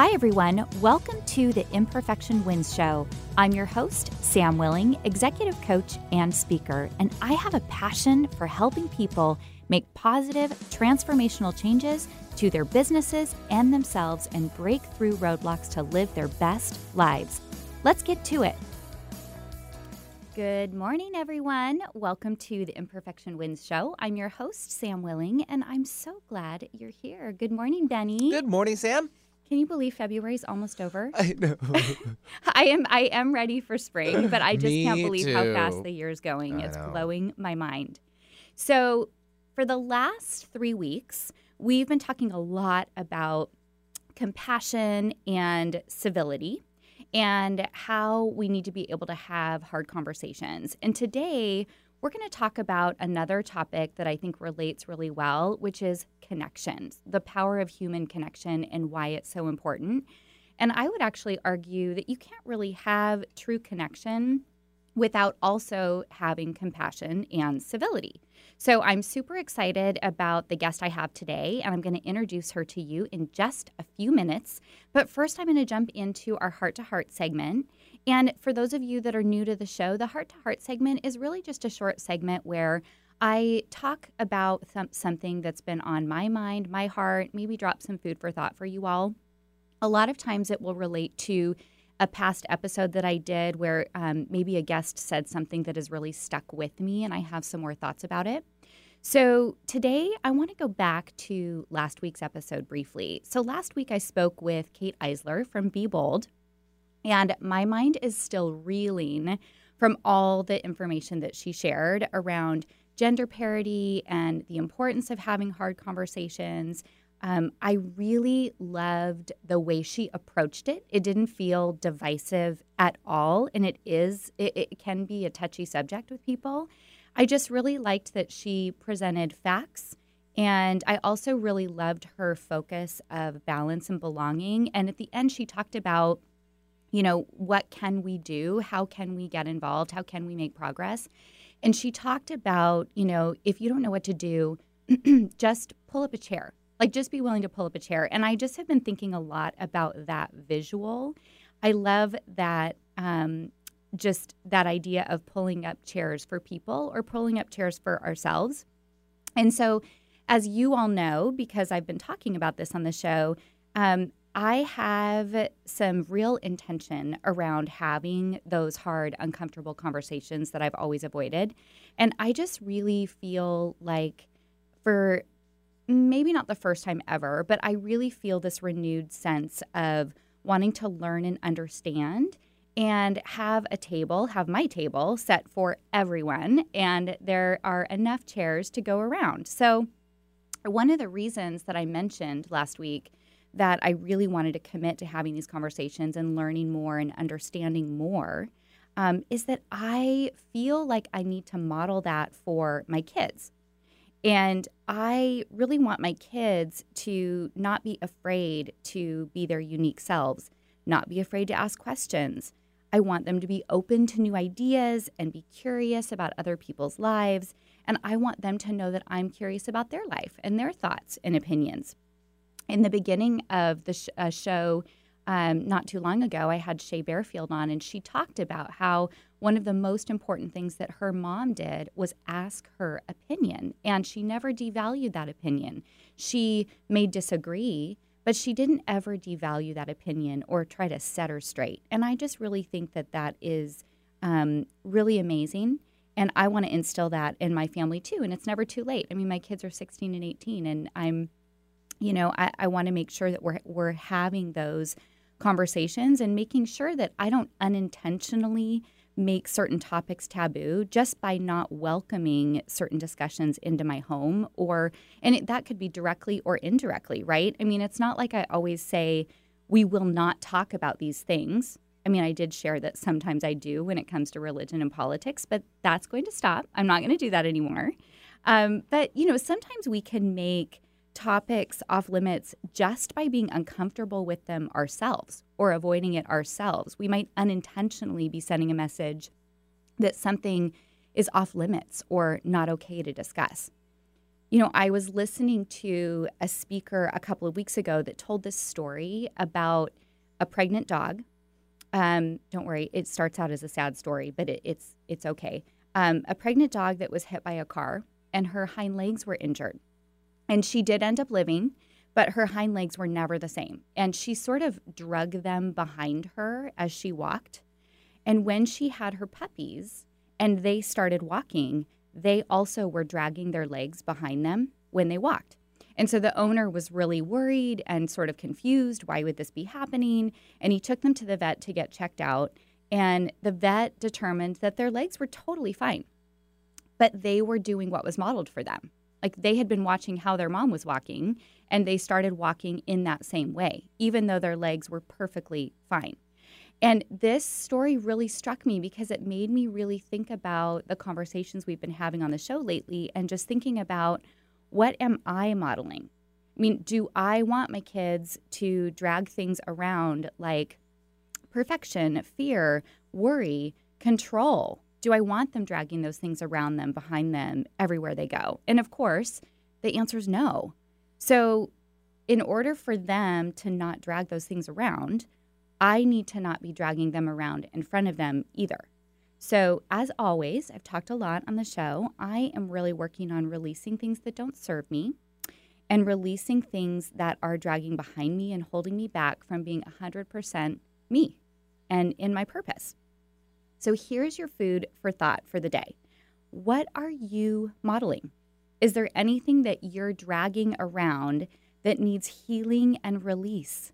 Hi, everyone. Welcome to the Imperfection Wins Show. I'm your host, Sam Willing, executive coach and speaker, and I have a passion for helping people make positive, transformational changes to their businesses and themselves and break through roadblocks to live their best lives. Let's get to it. Good morning, everyone. Welcome to the Imperfection Wins Show. I'm your host, Sam Willing, and I'm so glad you're here. Good morning, Benny. Good morning, Sam. Can you believe February's almost over? I know. I am I am ready for spring, but I just can't believe how fast the year is going. I it's know. blowing my mind. So, for the last 3 weeks, we've been talking a lot about compassion and civility and how we need to be able to have hard conversations. And today, we're going to talk about another topic that I think relates really well, which is connections, the power of human connection and why it's so important. And I would actually argue that you can't really have true connection without also having compassion and civility. So I'm super excited about the guest I have today, and I'm going to introduce her to you in just a few minutes. But first, I'm going to jump into our heart to heart segment. And for those of you that are new to the show, the heart to heart segment is really just a short segment where I talk about some, something that's been on my mind, my heart, maybe drop some food for thought for you all. A lot of times it will relate to a past episode that I did where um, maybe a guest said something that has really stuck with me and I have some more thoughts about it. So today I want to go back to last week's episode briefly. So last week I spoke with Kate Eisler from Be Bold, and my mind is still reeling from all the information that she shared around gender parity and the importance of having hard conversations. Um, I really loved the way she approached it. It didn't feel divisive at all, and it is. It, it can be a touchy subject with people. I just really liked that she presented facts, and I also really loved her focus of balance and belonging. And at the end, she talked about, you know, what can we do? How can we get involved? How can we make progress? And she talked about, you know, if you don't know what to do, just pull up a chair. Like, just be willing to pull up a chair. And I just have been thinking a lot about that visual. I love that, um, just that idea of pulling up chairs for people or pulling up chairs for ourselves. And so, as you all know, because I've been talking about this on the show, um, I have some real intention around having those hard, uncomfortable conversations that I've always avoided. And I just really feel like for maybe not the first time ever, but I really feel this renewed sense of wanting to learn and understand and have a table, have my table set for everyone. And there are enough chairs to go around. So, one of the reasons that I mentioned last week that I really wanted to commit to having these conversations and learning more and understanding more um, is that I feel like I need to model that for my kids. And I really want my kids to not be afraid to be their unique selves, not be afraid to ask questions. I want them to be open to new ideas and be curious about other people's lives. And I want them to know that I'm curious about their life and their thoughts and opinions. In the beginning of the sh- uh, show, um, not too long ago, I had Shay Bearfield on, and she talked about how one of the most important things that her mom did was ask her opinion. And she never devalued that opinion. She may disagree, but she didn't ever devalue that opinion or try to set her straight. And I just really think that that is um, really amazing. And I want to instill that in my family too. And it's never too late. I mean, my kids are 16 and 18, and I'm, you know, I, I want to make sure that we're, we're having those conversations and making sure that I don't unintentionally make certain topics taboo just by not welcoming certain discussions into my home or and it, that could be directly or indirectly right? I mean it's not like i always say we will not talk about these things. I mean i did share that sometimes i do when it comes to religion and politics but that's going to stop. I'm not going to do that anymore. Um, but you know sometimes we can make topics off limits just by being uncomfortable with them ourselves or avoiding it ourselves. We might unintentionally be sending a message that something is off limits or not okay to discuss. You know, I was listening to a speaker a couple of weeks ago that told this story about a pregnant dog. Um, don't worry, it starts out as a sad story, but it, it's it's okay. Um, a pregnant dog that was hit by a car and her hind legs were injured, and she did end up living, but her hind legs were never the same, and she sort of drug them behind her as she walked. And when she had her puppies and they started walking, they also were dragging their legs behind them when they walked. And so the owner was really worried and sort of confused. Why would this be happening? And he took them to the vet to get checked out. And the vet determined that their legs were totally fine, but they were doing what was modeled for them. Like they had been watching how their mom was walking, and they started walking in that same way, even though their legs were perfectly fine. And this story really struck me because it made me really think about the conversations we've been having on the show lately and just thinking about what am I modeling? I mean, do I want my kids to drag things around like perfection, fear, worry, control? Do I want them dragging those things around them, behind them, everywhere they go? And of course, the answer is no. So, in order for them to not drag those things around, I need to not be dragging them around in front of them either. So, as always, I've talked a lot on the show. I am really working on releasing things that don't serve me and releasing things that are dragging behind me and holding me back from being 100% me and in my purpose. So, here's your food for thought for the day. What are you modeling? Is there anything that you're dragging around that needs healing and release?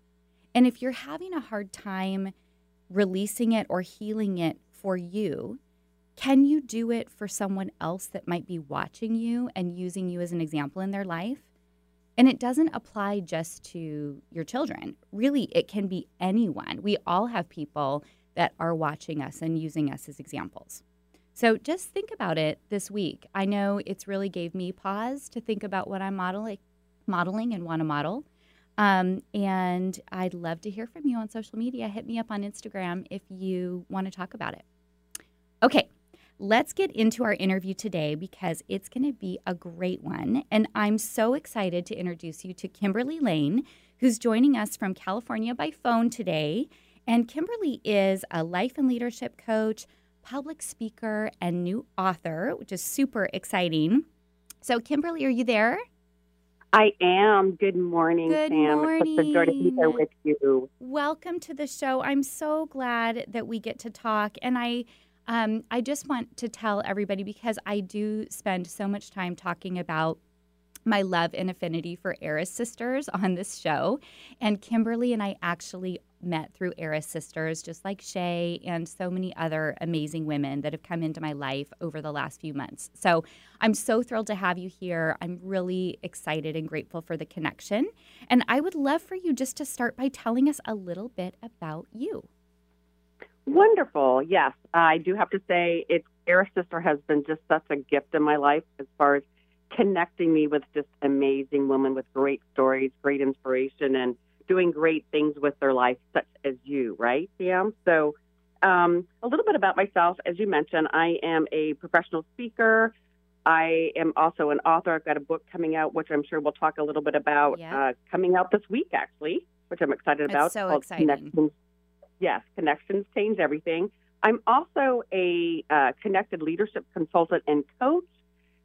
And if you're having a hard time releasing it or healing it for you, can you do it for someone else that might be watching you and using you as an example in their life? And it doesn't apply just to your children. Really, it can be anyone. We all have people that are watching us and using us as examples. So just think about it this week. I know it's really gave me pause to think about what I'm modeling, modeling and want to model. Um, and I'd love to hear from you on social media. Hit me up on Instagram if you want to talk about it. Okay, let's get into our interview today because it's going to be a great one. And I'm so excited to introduce you to Kimberly Layne, who's joining us from California by phone today. And Kimberly is a life and leadership coach, public speaker, and new author, which is super exciting. So, Kimberly, are you there? I am. Good morning, Good Sam. morning. It's such a joy to be here with you. Welcome to the show. I'm so glad that we get to talk. And I um, I just want to tell everybody because I do spend so much time talking about my love and affinity for Eris Sisters on this show. And Kimberly and I actually met through Eris Sisters, just like Shay and so many other amazing women that have come into my life over the last few months. So I'm so thrilled to have you here. I'm really excited and grateful for the connection. And I would love for you just to start by telling us a little bit about you. Wonderful. Yes, I do have to say, it's Eris Sister has been just such a gift in my life as far as connecting me with just amazing women with great stories, great inspiration, and doing great things with their life, such as you, right, Sam? So, um, a little bit about myself. As you mentioned, I am a professional speaker. I am also an author. I've got a book coming out, which I'm sure we'll talk a little bit about Yeah. uh, coming out this week, actually, which I'm excited It's about. so called exciting. Connections. Yes, Connections Change Everything. I'm also a uh, connected leadership consultant and coach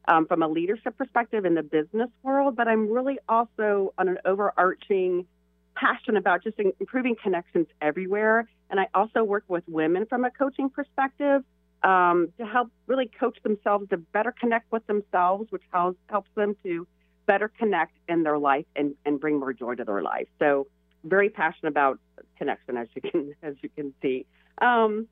um, from a leadership perspective in the business world, but I'm really also on an overarching passion about just improving connections everywhere. And I also work with women from a coaching perspective um, to help really coach themselves to better connect with themselves, which helps, helps them to better connect in their life and, and bring more joy to their life. So very passionate about connection, as you can as you can see. Um,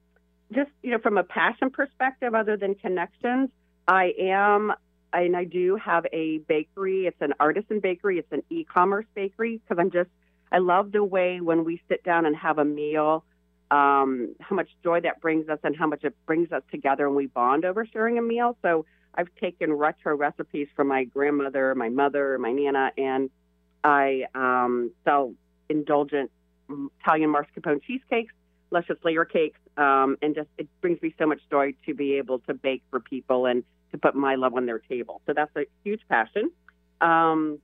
just you know, from a passion perspective, other than connections, I am and I do have a bakery. It's an artisan bakery. It's an e-commerce bakery because I'm just I love the way when we sit down and have a meal, um, how much joy that brings us and how much it brings us together and we bond over sharing a meal. So I've taken retro recipes from my grandmother, my mother, my nana, and I um, sell indulgent Italian mascarpone cheesecakes, luscious layer cakes, um, and just it brings me so much joy to be able to bake for people and to put my love on their table. So that's a huge passion. Um,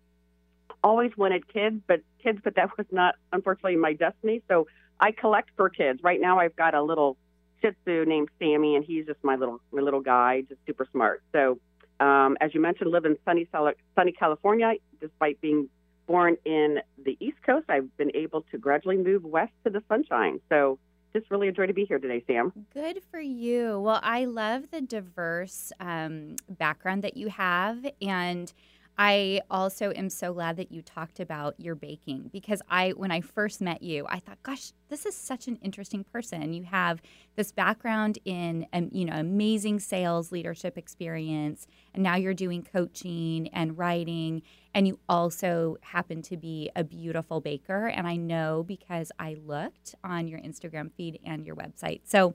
always wanted kids, but kids, but that was not unfortunately my destiny. So I collect for kids. Right now, I've got a little Shih Tzu named Sammy, and he's just my little my little guy, just super smart. So, um, as you mentioned, live in sunny sunny California. Despite being born in the East Coast, I've been able to gradually move west to the sunshine. So, just really a joy to be here today, Sam. Good for you. Well, I love the diverse um, background that you have, and I also am so glad that you talked about your baking because I, when I first met you, I thought, gosh, this is such an interesting person. You have this background in, um, you know, amazing sales leadership experience, and now you're doing coaching and writing, and you also happen to be a beautiful baker. And I know because I looked on your Instagram feed and your website. So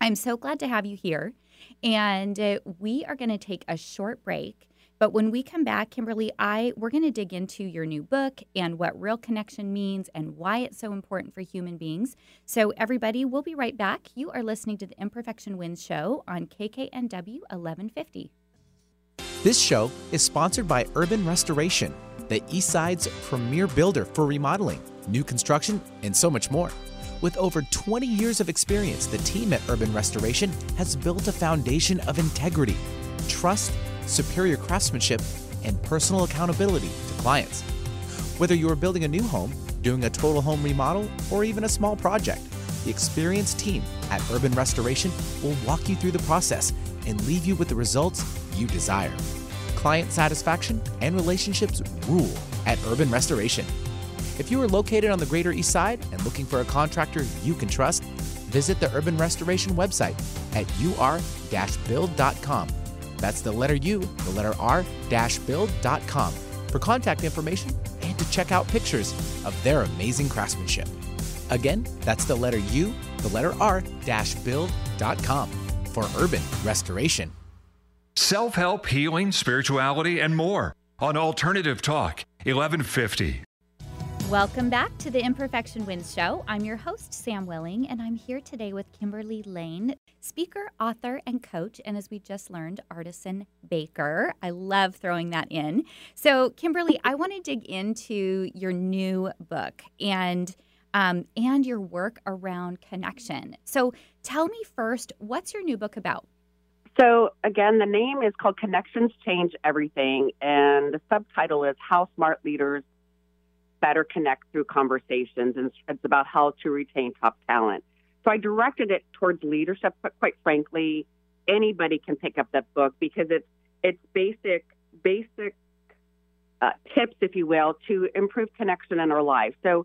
I'm so glad to have you here. And uh, we are going to take a short break. But when we come back, Kimberly, I we're going to dig into your new book and what real connection means and why it's so important for human beings. So everybody, we'll be right back. You are listening to the Imperfection Wins show on KKNW 1150. This show is sponsored by Urban Restoration, the Eastside's premier builder for remodeling, new construction, and so much more. With over 20 years of experience, the team at Urban Restoration has built a foundation of integrity, trust, superior craftsmanship, and personal accountability to clients. Whether you are building a new home, doing a total home remodel, or even a small project, the experienced team at Urban Restoration will walk you through the process and leave you with the results you desire. Client satisfaction and relationships rule at Urban Restoration. If you are located on the Greater East Side and looking for a contractor you can trust, visit the Urban Restoration website at ur-build.com that's the letter U, the letter R, dash build.com for contact information and to check out pictures of their amazing craftsmanship. Again, that's the letter U, the letter R, dash build.com for urban restoration. Self help, healing, spirituality, and more on Alternative Talk, 1150. Welcome back to the Imperfection Wins Show. I'm your host, Sam Willing, and I'm here today with Kimberly Layne, speaker, author, and coach. And as we just learned, artisan baker. I love throwing that in. So, Kimberly, I want to dig into your new book and um, and your work around connection. So, tell me first, what's your new book about? So, again, the name is called Connections Change Everything, and the subtitle is How Smart Leaders better connect through conversations, and it's about how to retain top talent. So I directed it towards leadership, but quite frankly, anybody can pick up that book because it's it's basic basic uh, tips, if you will, to improve connection in our lives. So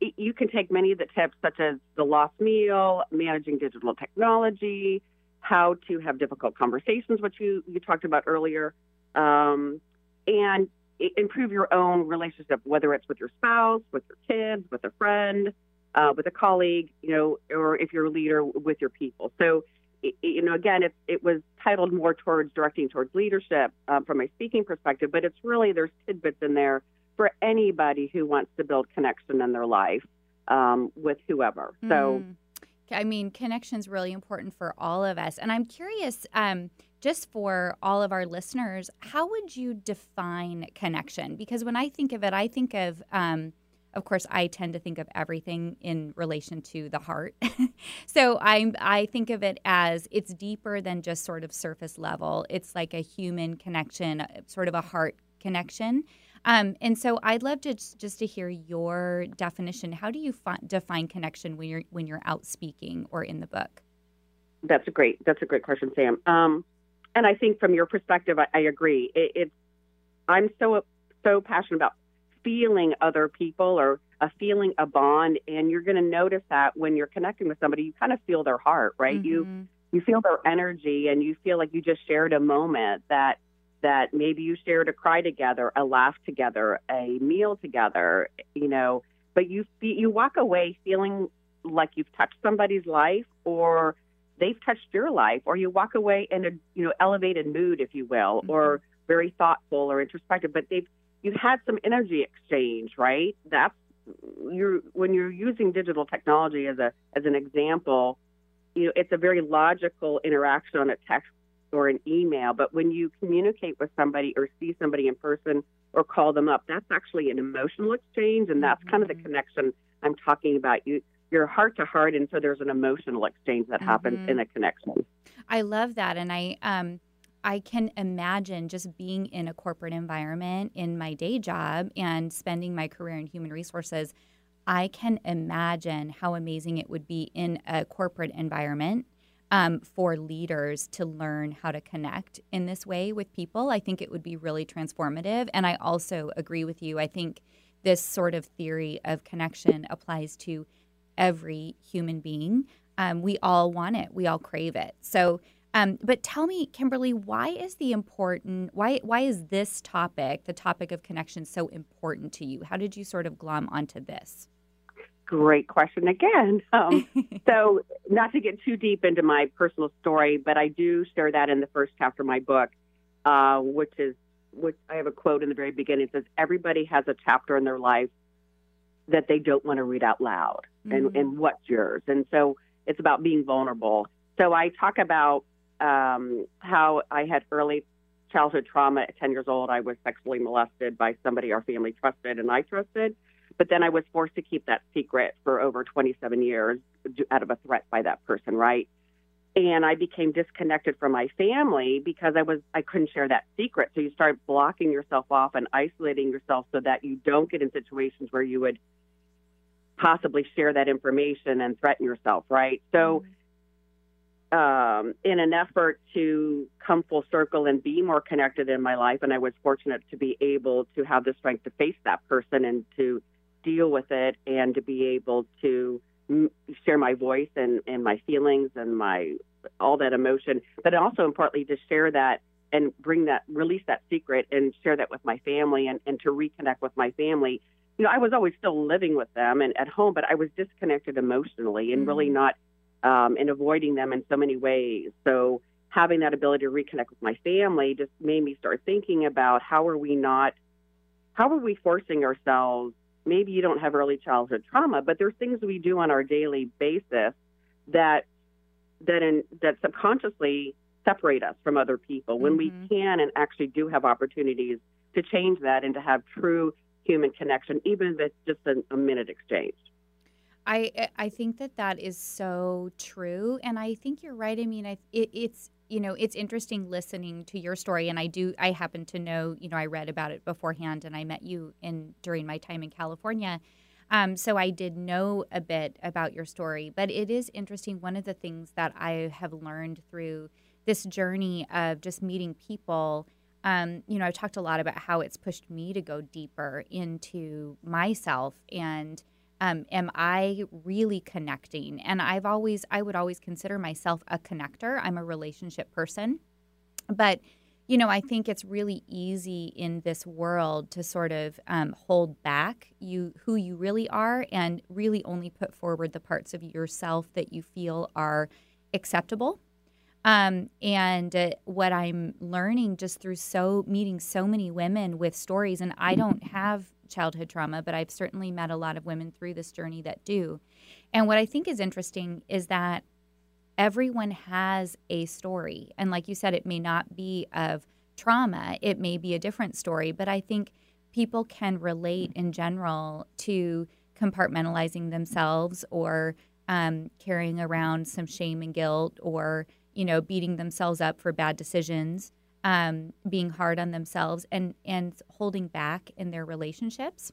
you can take many of the tips, such as the lost meal, managing digital technology, how to have difficult conversations, which you you talked about earlier, um, and improve your own relationship, whether it's with your spouse, with your kids, with a friend, uh, with a colleague, you know, or if you're a leader with your people. So, you know, again, it, it was titled more towards directing towards leadership um, from a speaking perspective, but it's really there's tidbits in there for anybody who wants to build connection in their life um, with whoever. So. Mm. I mean, connection is really important for all of us. And I'm curious, um, just for all of our listeners, how would you define connection? Because when I think of it, I think of, um, of course, I tend to think of everything in relation to the heart. so I I think of it as it's deeper than just sort of surface level. It's like a human connection, sort of a heart connection. Um, and so I'd love to just, just, to hear your definition. How do you fi- define connection when you're when you're out speaking or in the book? That's a great that's a great question, Sam. Um, and I think from your perspective, I, I agree. It, it's I'm so so passionate about feeling other people or a feeling a bond, and you're going to notice that when you're connecting with somebody, you kind of feel their heart, right? Mm-hmm. You you feel their energy, and you feel like you just shared a moment that that maybe you shared a cry together, a laugh together, a meal together, you know. But you you walk away feeling like you've touched somebody's life or they've touched your life, or you walk away in a you know elevated mood, if you will, mm-hmm. or very thoughtful or introspective. But they've you've had some energy exchange, right? That's you're when you're using digital technology as a as an example. You know, it's a very logical interaction on a text or an email. But when you communicate with somebody or see somebody in person, or call them up. That's actually an emotional exchange, and that's mm-hmm. kind of the mm-hmm. connection I'm talking about. You you're heart to heart, and so there's an emotional exchange that happens mm-hmm. in a connection. I love that, and I um I can imagine just being in a corporate environment in my day job and spending my career in human resources. I can imagine how amazing it would be in a corporate environment um, for leaders to learn how to connect in this way with people. I think it would be really transformative. And I also agree with you. I think this sort of theory of connection applies to every human being. Um, we all want it, we all crave it. So, um, but tell me, Kimberly, why is the important why why is this topic, the topic of connection, so important to you? How did you sort of glom onto this? Great question again. Um, so, not to get too deep into my personal story, but I do share that in the first chapter of my book, uh, which is which I have a quote in the very beginning. It says, "Everybody has a chapter in their life that they don't want to read out loud, mm-hmm. and and what's yours?" And so, it's about being vulnerable. So, I talk about um, how I had early childhood trauma. At 10 years old, I was sexually molested by somebody our family trusted and I trusted. But then I was forced to keep that secret for over 27 years out of a threat by that person, right? And I became disconnected from my family because I was I couldn't share that secret. So you start blocking yourself off and isolating yourself so that you don't get in situations where you would possibly share that information and threaten yourself, right? So um, in an effort to come full circle and be more connected in my life. And I was fortunate to be able to have the strength to face that person and to deal with it and to be able to m- share my voice and, and my feelings and my all that emotion, but also importantly to share that and bring that, release that secret and share that with my family and, and to reconnect with my family. You know, I was always still living with them and at home, but I was disconnected emotionally and mm-hmm. really not um, and avoiding them in so many ways. So having that ability to reconnect with my family just made me start thinking about how are we not, how are we forcing ourselves? Maybe you don't have early childhood trauma, but there's things we do on our daily basis that that in, that subconsciously separate us from other people when mm-hmm. we can and actually do have opportunities to change that and to have true human connection, even if it's just a, a minute exchange. I I think that that is so true, and I think you're right. I mean, I, it, it's you know it's interesting listening to your story, and I do I happen to know you know I read about it beforehand, and I met you in during my time in California, um, so I did know a bit about your story. But it is interesting. One of the things that I have learned through this journey of just meeting people. Um, you know, I've talked a lot about how it's pushed me to go deeper into myself and um, am I really connecting? And I've always, I would always consider myself a connector. I'm a relationship person. But, you know, I think it's really easy in this world to sort of um, hold back you who you really are and really only put forward the parts of yourself that you feel are acceptable. Um, and uh, what I'm learning just through so meeting so many women with stories, and I don't have childhood trauma, but I've certainly met a lot of women through this journey that do. And what I think is interesting is that everyone has a story. And like you said, it may not be of trauma, it may be a different story, but I think people can relate in general to compartmentalizing themselves or um, carrying around some shame and guilt or, you know, beating themselves up for bad decisions um, being hard on themselves and and holding back in their relationships.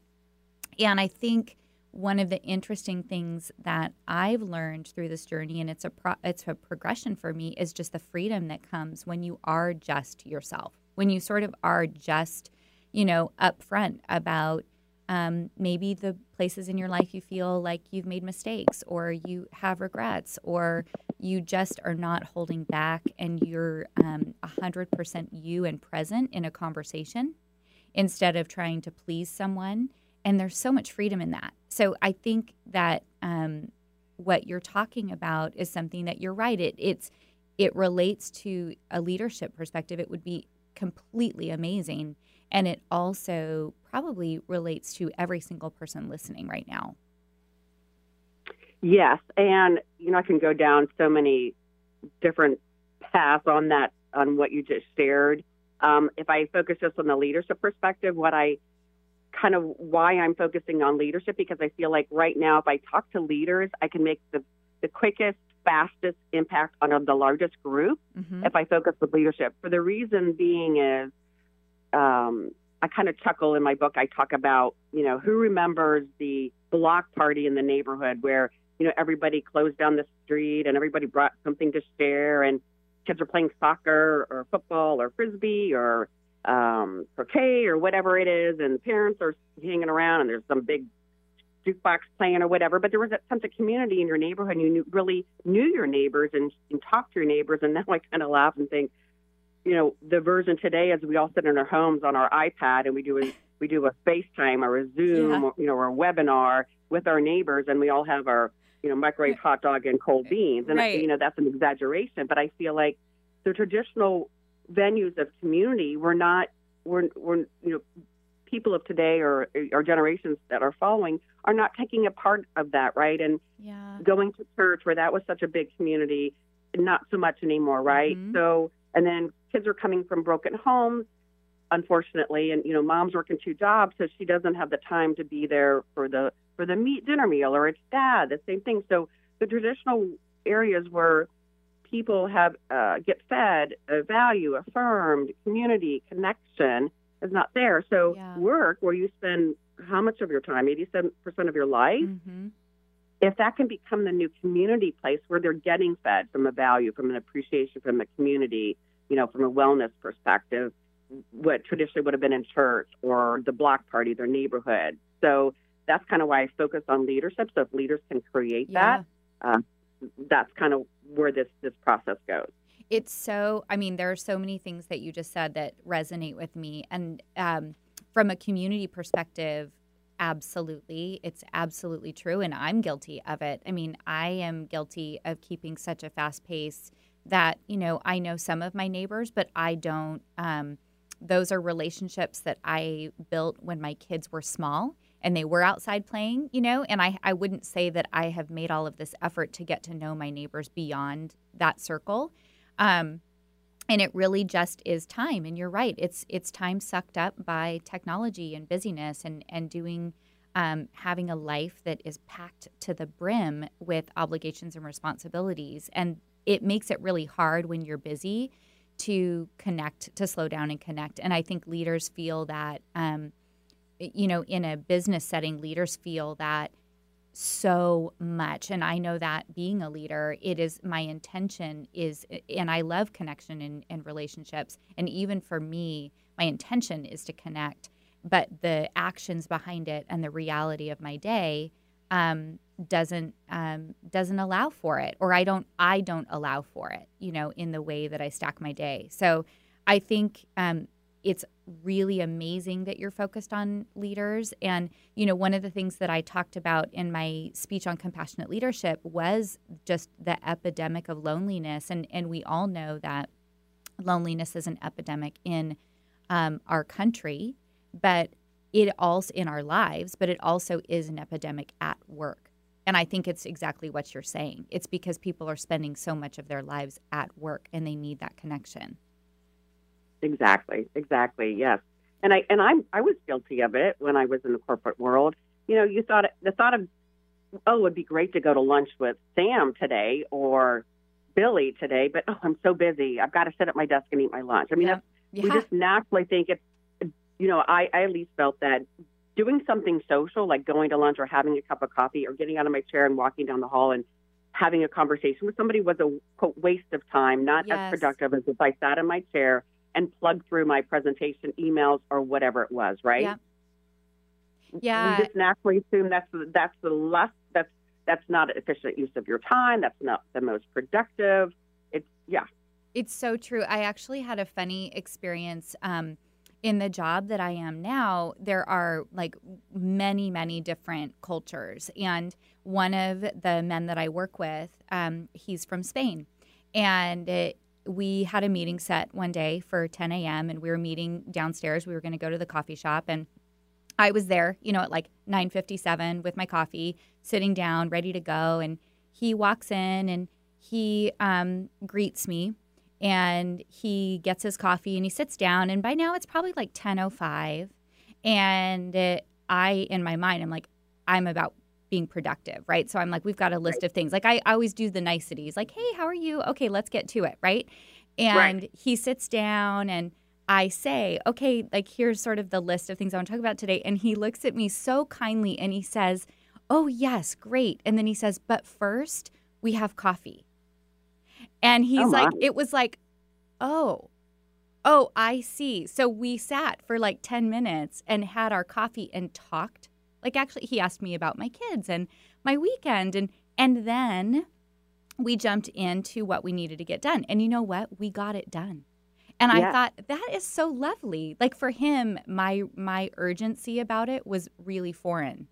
And I think one of the interesting things that I've learned through this journey, and it's a pro- it's a progression for me, is just the freedom that comes when you are just yourself, when you sort of are just, you know, upfront about um, maybe the places in your life you feel like you've made mistakes or you have regrets or you just are not holding back and you're um, 100% you and present in a conversation instead of trying to please someone. And there's so much freedom in that. So I think that um, what you're talking about is something that you're right. It, it's it relates to a leadership perspective. It would be completely amazing and it also probably relates to every single person listening right now. Yes. And, you know, I can go down so many different paths on that, on what you just shared. Um, if I focus just on the leadership perspective, what I kind of why I'm focusing on leadership because I feel like right now, if I talk to leaders, I can make the, the quickest, fastest impact on the largest group Mhm. if I focus with leadership. For the reason being is, um, I kind of chuckle in my book. I talk about, you know, who remembers the block party in the neighborhood where, you know, everybody closed down the street and everybody brought something to share and kids are playing soccer or football or frisbee or um, croquet or whatever it is, and parents are hanging around and there's some big jukebox playing or whatever. But there was that sense of community in your neighborhood, and you knew, really knew your neighbors and, and talked to your neighbors. And now I kind of laugh and think, you know, the version today is we all sit in our homes on our iPad and we do a we do a FaceTime or a Zoom, Yeah. or, you know, or a webinar with our neighbors, and we all have our you know microwave hot dog and cold beans. And Right. you know that's an exaggeration, but I feel like the traditional venues of community were not we're, we're you know people of today or our generations that are following are not taking a part of that right and Yeah. going to church where that was such a big community not so much anymore right Mhm. so and then kids are coming from broken homes unfortunately. And you know mom's working two jobs so she doesn't have the time to be there for the for the meat dinner meal or it's dad the same thing. So the traditional areas where people have uh, get fed a value affirmed community connection is not there. So Yeah. work where you spend how much of your time? 87% of your life? Hmm if that can become the new community place where they're getting fed from a value, from an appreciation from the community, you know, from a wellness perspective, what traditionally would have been in church or the block party, their neighborhood. So that's kind of why I focus on leadership. So if leaders can create Yeah. that, uh, that's kind of where this this process goes. It's so, I mean, there are so many things that you just said that resonate with me. And um, from a community perspective, absolutely. It's absolutely true. And I'm guilty of it. I mean, I am guilty of keeping such a fast pace that, you know, I know some of my neighbors, but I don't. Um, those are relationships that I built when my kids were small and they were outside playing, you know, and I, I wouldn't say that I have made all of this effort to get to know my neighbors beyond that circle. Um, and it really just is time. And you're right; it's it's time sucked up by technology and busyness and and doing. Um, having a life that is packed to the brim with obligations and responsibilities. And it makes it really hard when you're busy to connect, to slow down and connect. And I think leaders feel that, um, you know, in a business setting, leaders feel that so much and i know that being a leader it is my intention is and i love connection and, and relationships and even for me my intention is to connect but the actions behind it and the reality of my day um, doesn't um, doesn't allow for it or i don't i don't allow for it you know in the way that i stack my day. So i think um, it's really amazing that you're focused on leaders. And, you know, one of the things that I talked about in my speech on compassionate leadership was just the epidemic of loneliness. And, and we all know that loneliness is an epidemic in um, our country, but it also in our lives, but it also is an epidemic at work. And I think it's exactly what you're saying. It's because people are spending so much of their lives at work and they need that connection. Exactly, exactly. Yes, and I and I'm I was guilty of it when I was in the corporate world. You know, you thought the thought of oh, it would be great to go to lunch with Sam today or Billy today, but oh, I'm so busy. I've got to sit at my desk and eat my lunch. I mean, Yeah. that's, Yeah. we just naturally think it's. You know, I, I at least felt that doing something social, like going to lunch or having a cup of coffee or getting out of my chair and walking down the hall and having a conversation with somebody was a quote waste of time, not Yes. as productive as if I sat in my chair and plug through my presentation emails or whatever it was, right? Yeah. Yeah. We just naturally assume that's that's the less that's that's not an efficient use of your time. That's not the most productive. It's yeah. It's so true. I actually had a funny experience um, in the job that I am now. There are like many, many different cultures. And one of the men that I work with, um, he's from Spain. And it, we had a meeting set one day for 10 a.m. and we were meeting downstairs. We were going to go to the coffee shop. And I was there, you know, at like 9:57 with my coffee, sitting down, ready to go. And he walks in and he um, greets me, and he gets his coffee and he sits down. And by now it's probably like 10.05. And it, I, in my mind, I'm like, I'm about being productive, right? So I'm like, we've got a list right. of things. Like I, I always do the niceties, like, hey, how are you? Okay, let's get to it, right? And right. he sits down and I say, okay, like here's sort of the list of things I want to talk about today. And he looks at me so kindly and he says, oh, yes, great. And then he says, but first we have coffee. And oh, he's oh, like, it was like, oh, oh, I see. So we sat for like 10 minutes and had our coffee and talked. Like actually he asked me about my kids and my weekend and and then we jumped into what we needed to get done. And you know what? We got it done. And yeah. I thought that is so lovely. Like for him, my my urgency about it was really foreign.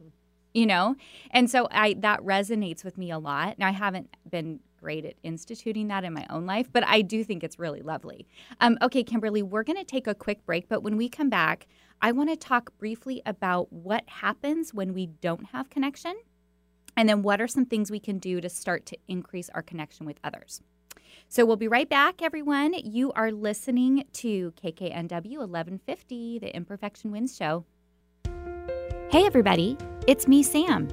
You know? And so I that resonates with me a lot. And I haven't been great at instituting that in my own life, but I do think it's really lovely. Um, okay, Kimberly, we're going to take a quick break, but when we come back, I want to talk briefly about what happens when we don't have connection and then what are some things we can do to start to increase our connection with others? So we'll be right back, everyone. You are listening to KKNW 1150, the Imperfection Wins Show. Hey, everybody, it's me, Sam.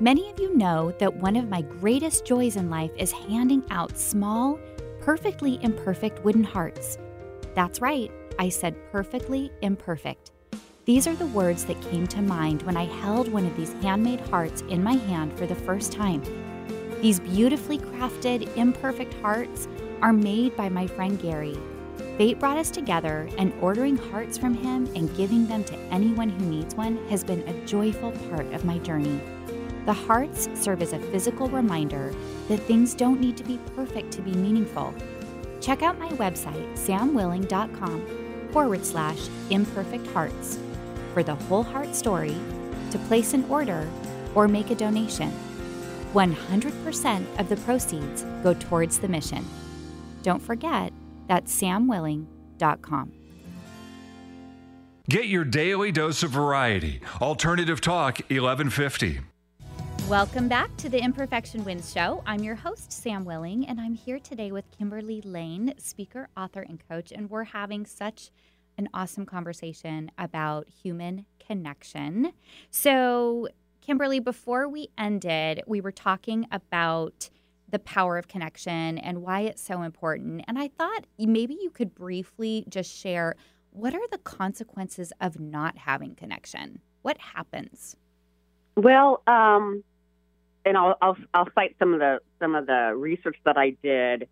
Many of you know that one of my greatest joys in life is handing out small, perfectly imperfect wooden hearts. That's right, I said perfectly imperfect. These are the words that came to mind when I held one of these handmade hearts in my hand for the first time. These beautifully crafted, imperfect hearts are made by my friend Gary. Fate brought us together, and ordering hearts from him and giving them to anyone who needs one has been a joyful part of my journey. The hearts serve as a physical reminder that things don't need to be perfect to be meaningful. Check out my website, samwilling.com forward slash imperfect hearts for the whole heart story, to place an order, or make a donation. 100% of the proceeds go towards the mission. Don't forget, that's samwilling.com. Get your daily dose of variety. Alternative Talk 1150. Welcome back to the Imperfection Wins Show. I'm your host, Sam Willing, and I'm here today with Kimberly Layne, speaker, author, and coach. And we're having such an awesome conversation about human connection. So, Kimberly, before we ended, we were talking about the power of connection and why it's so important. And I thought maybe you could briefly just share what are the consequences of not having connection? What happens? Well, um, and I'll, I'll I'll cite some of the some of the research that I did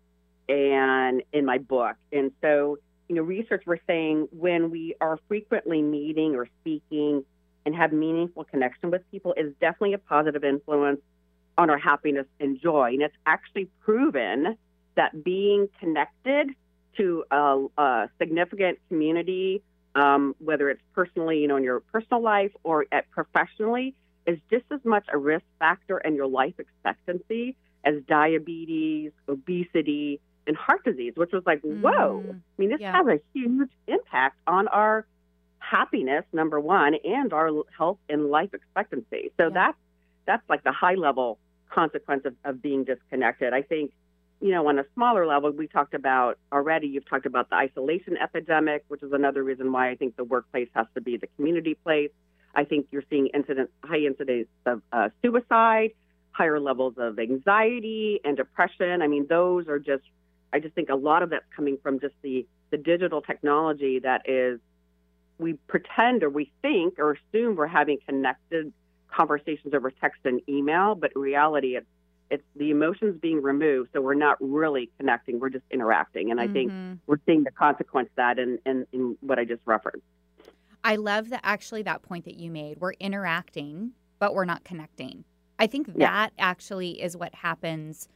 and in my book. And so you know, research we're saying when we are frequently meeting or speaking and have meaningful connection with people is definitely a positive influence on our happiness and joy. And it's actually proven that being connected to a, a significant community, um, whether it's personally, you know, in your personal life or at professionally, is just as much a risk factor in your life expectancy as diabetes, obesity, and heart disease, which was like, mm. whoa. I mean, this yeah. has a huge impact on our happiness, number one, and our health and life expectancy. So yeah. that's that's like the high level consequence of, of being disconnected. I think, you know, on a smaller level, we talked about already, you've talked about the isolation epidemic, which is another reason why I think the workplace has to be the community place. I think you're seeing incident, high incidence of uh, suicide, higher levels of anxiety and depression. I mean, those are just I just think a lot of that's coming from just the the digital technology that is we pretend or we think or assume we're having connected conversations over text and email, but in reality it's it's the emotions being removed, so we're not really connecting, we're just interacting. And I mm-hmm. think we're seeing the consequence of that in, in, in what I just referenced. I love that actually that point that you made. We're interacting, but we're not connecting. I think that actually is what happens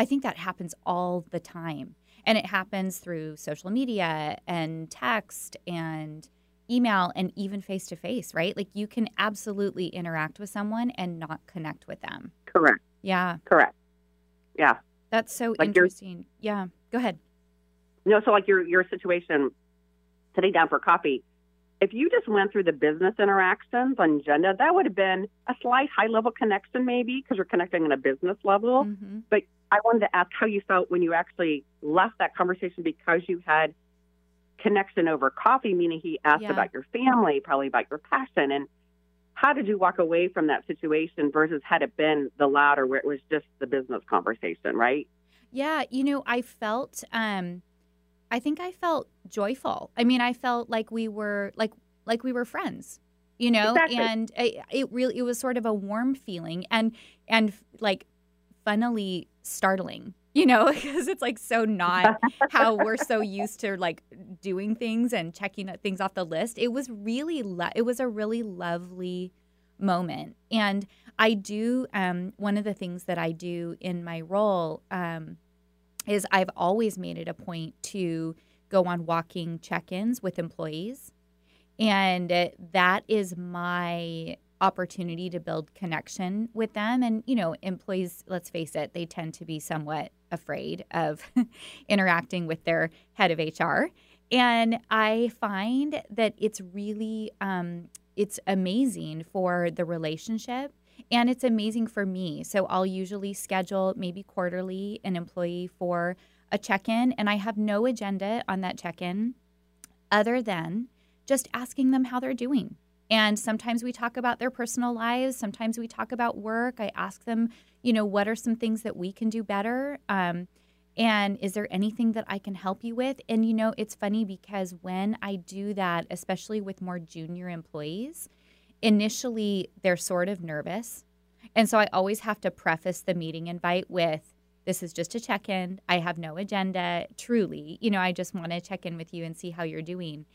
I think that happens all the time. And it happens through social media and text and email and even face to face, right? Like you can absolutely interact with someone and not connect with them. Correct. Yeah. Correct. Yeah. That's so like interesting. Yeah. Go ahead. No, so like your your situation sitting down for coffee, if you just went through the business interactions on agenda, that would have been a slight high level connection, maybe because you're connecting on a business level. Mm-hmm. But I wanted to ask how you felt when you actually left that conversation because you had connection over coffee, meaning he asked Yeah. about your family, probably about your passion, and how did you walk away from that situation versus had it been the latter where it was just the business conversation, right? Yeah, you know, I felt um I think I felt joyful. I mean, I felt like we were like like we were friends. You know, Exactly. and it, it really it was sort of a warm feeling and and like funnily startling. You know, because it's like so not how we're so used to like doing things and checking things off the list. It was really lo- it was a really lovely moment. And I do um one of the things that I do in my role um is I've always made it a point to go on walking check-ins with employees. And uh, that is my opportunity to build connection with them and you know employees let's face it they tend to be somewhat afraid of interacting with their head of hr and i find that it's really um, it's amazing for the relationship and it's amazing for me so i'll usually schedule maybe quarterly an employee for a check-in and i have no agenda on that check-in other than just asking them how they're doing and sometimes we talk about their personal lives. Sometimes we talk about work. I ask them, you know, what are some things that we can do better? Um, and is there anything that I can help you with? And, you know, it's funny because when I do that, especially with more junior employees, initially they're sort of nervous. And so I always have to preface the meeting invite with, this is just a check in. I have no agenda, truly. You know, I just want to check in with you and see how you're doing.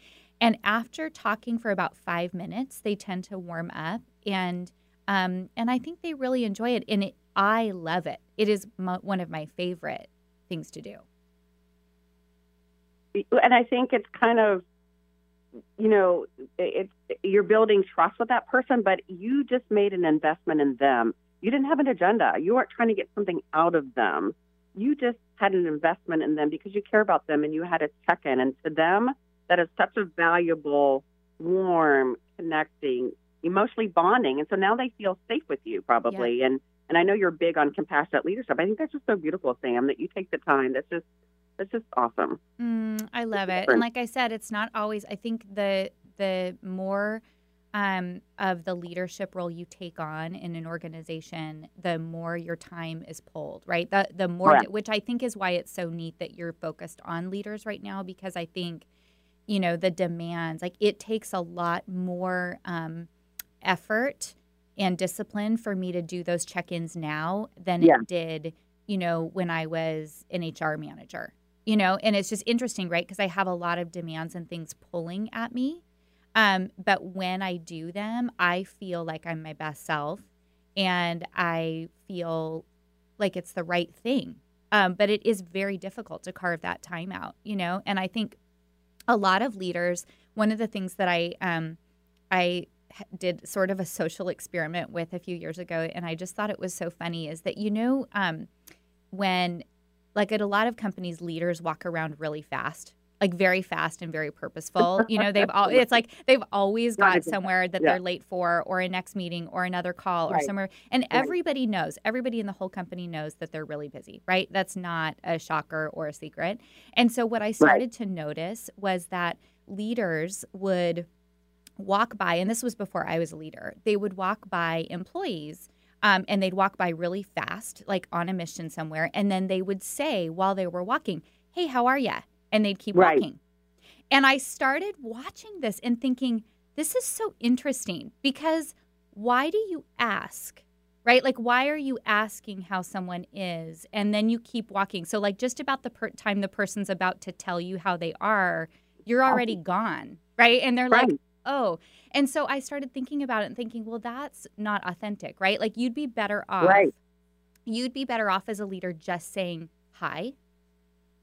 And after talking for about five minutes, they tend to warm up, and um, and I think they really enjoy it. And it, I love it. It is one of my favorite things to do. and I think it's kind of, you know, it's you're building trust with that person, but you just made an investment in them. You didn't have an agenda. You weren't trying to get something out of them. You just had an investment in them because you care about them and you had a check in. And to them, that is such a valuable, warm, connecting, emotionally bonding. And so now they feel safe with you, probably. And and I know you're big on compassionate leadership. I think that's just so beautiful, Sam, that you take the time. That's just that's just awesome. Mm, I love it. different. And like I said, it's not always. I think the the more um, of the leadership role you take on in an organization, the more your time is pulled. Right. The the more, Correct. which I think is why it's so neat that you're focused on leaders right now because I think, you know, the demands like it takes a lot more um, effort and discipline for me to do those check-ins now than Yeah. it did, you know, when I was an HR manager you know and it's just interesting right? Because i have a lot of demands and things pulling at me. Um, but when i do them i feel like i'm my best self and i feel like it's the right thing. Um, but it is very difficult to carve that time out you know? And i think a lot of leaders one of the things that i um, i did sort of a social experiment with a few years ago and i just thought it was so funny is that you know um, when like at a lot of companies leaders walk around really fast like very fast and very purposeful. You know they've all it's like they've always got somewhere that Yeah. they're late for or a next meeting or another call or Right. somewhere and everybody knows everybody in the whole company knows that they're really busy right? That's not a shocker or a secret. And so what i started to notice was that leaders would walk by and this was before i was a leader they would walk by employees um, and they'd walk by really fast, like on a mission somewhere. And then they would say while they were walking, Hey, how are ya? And they'd keep Right. walking. And I started watching this and thinking, This is so interesting because why do you ask? Right? Like, why are you asking how someone is? And then you keep walking. So, like, just about the per- time the person's about to tell you how they are, you're already gone. Right? And they're like, Right. Oh. And so I started thinking about it and thinking, well, that's not authentic, right? Like you'd be better off. Right. You'd be better off as a leader just saying hi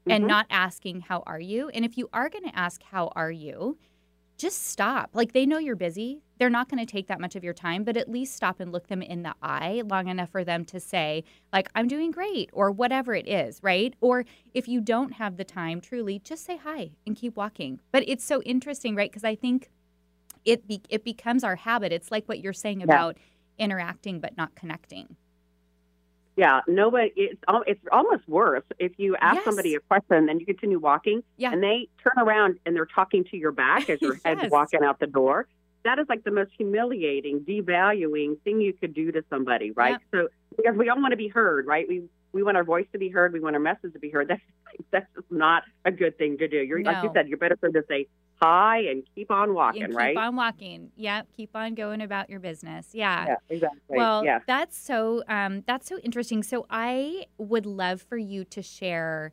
and Mhm. not asking, how are you? And if you are going to ask, how are you? Just stop. Like they know you're busy. They're not going to take that much of your time, but at least stop and look them in the eye long enough for them to say, like, I'm doing great or whatever it is, right? Or if you don't have the time, truly, just say hi and keep walking. But it's so interesting, right? Because I think it be, it becomes our habit. It's like what you're saying about interacting but not connecting. Yeah, nobody. It's it's almost worse if you ask Yes. somebody a question and you continue walking, Yeah. and they turn around and they're talking to your back as you're Yes. walking out the door. That is like the most humiliating, devaluing thing you could do to somebody, right? So because we all want to be heard, right? We we want our voice to be heard, we want our message to be heard. That's that's just not a good thing to do. You're like you said, you're better for to say hi and keep on walking, keep right? on walking. Yep, keep on going about your business. Yeah. Yeah, exactly. Well, yeah. that's so um, that's so interesting. So I would love for you to share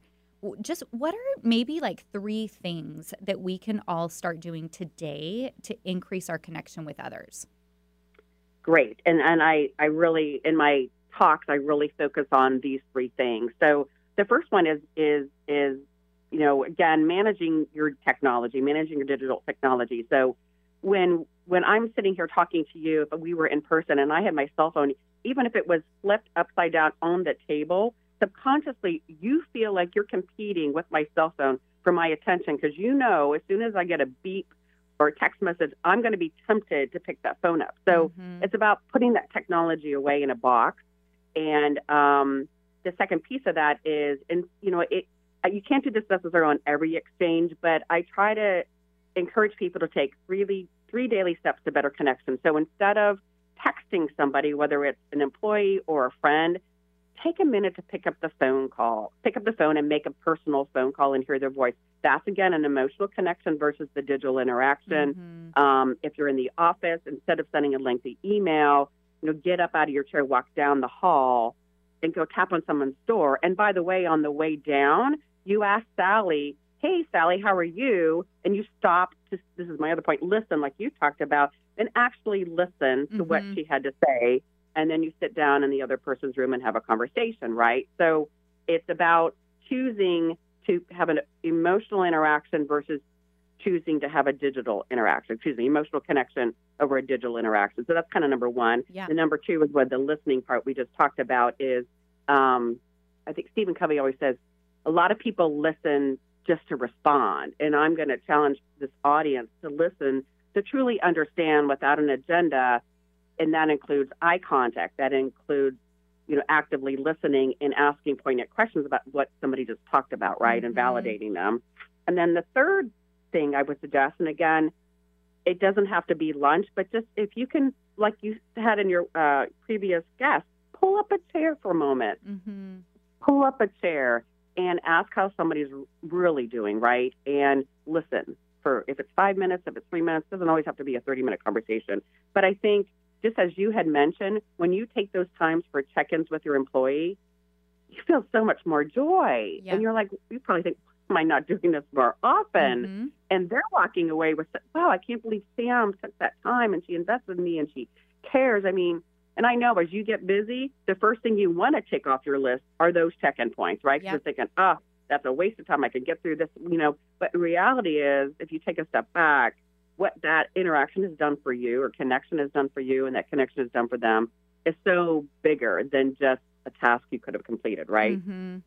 just what are maybe like three things that we can all start doing today to increase our connection with others. great and and i i really in my talks i really focus on these three things so the first one is is is you know again managing your technology managing your digital technology so when when i'm sitting here talking to you if we were in person and i had my cell phone even if it was flipped upside down on the table subconsciously you feel like you're competing with my cell phone for my attention because you know as soon as i get a beep or a text message i'm going to be tempted to pick that phone up so Mhm. it's about putting that technology away in a box. And um, the second piece of that is, and you know, it you can't do this necessarily on every exchange, but I try to encourage people to take really three daily steps to better connection. So instead of texting somebody, whether it's an employee or a friend, take a minute to pick up the phone call, pick up the phone and make a personal phone call and hear their voice. That's again an emotional connection versus the digital interaction. Mhm. Um, if you're in the office, instead of sending a lengthy email, you know, get up out of your chair, walk down the hall, and go tap on someone's door. And by the way, on the way down, you ask Sally, "Hey, Sally, how are you?" And you stop. To, this is my other point. Listen, like you talked about, and actually listen to what Mhm. she had to say. And then you sit down in the other person's room and have a conversation, right? So it's about choosing to have an emotional interaction versus choosing to have a digital interaction, excuse me, emotional connection over a digital interaction. So that's kind of number one. Yeah. The number two is what the listening part we just talked about is, um, I think Stephen Covey always says, a lot of people listen just to respond. And I'm going to challenge this audience to listen to truly understand without an agenda. And that includes eye contact. That includes, you know, actively listening and asking poignant questions about what somebody just talked about, right? And Mhm. validating them. And then the third thing I would suggest, and again, it doesn't have to be lunch, but just if you can, like you had in your uh, previous guest, pull up a chair for a moment Mhm. pull up a chair and ask how somebody's really doing, right? And listen for if it's five minutes, if it's three minutes, doesn't always have to be a 30 minute conversation. But I think just as you had mentioned, when you take those times for check ins with your employee, you feel so much more joy. Yeah. And you're like, you probably think, am I not doing this more often? Mhm. and they're walking away with, wow, I can't believe Sam took that time and she invested in me and she cares. I mean, and I know as you get busy, the first thing you want to tick off your list are those check-in points, right? 'Cause Yeah. You're thinking, oh, that's a waste of time. I could get through this, you know. But reality is, if you take a step back, what that interaction has done for you or connection has done for you and that connection has done for them is so bigger than just a task you could have completed, right? Mhm.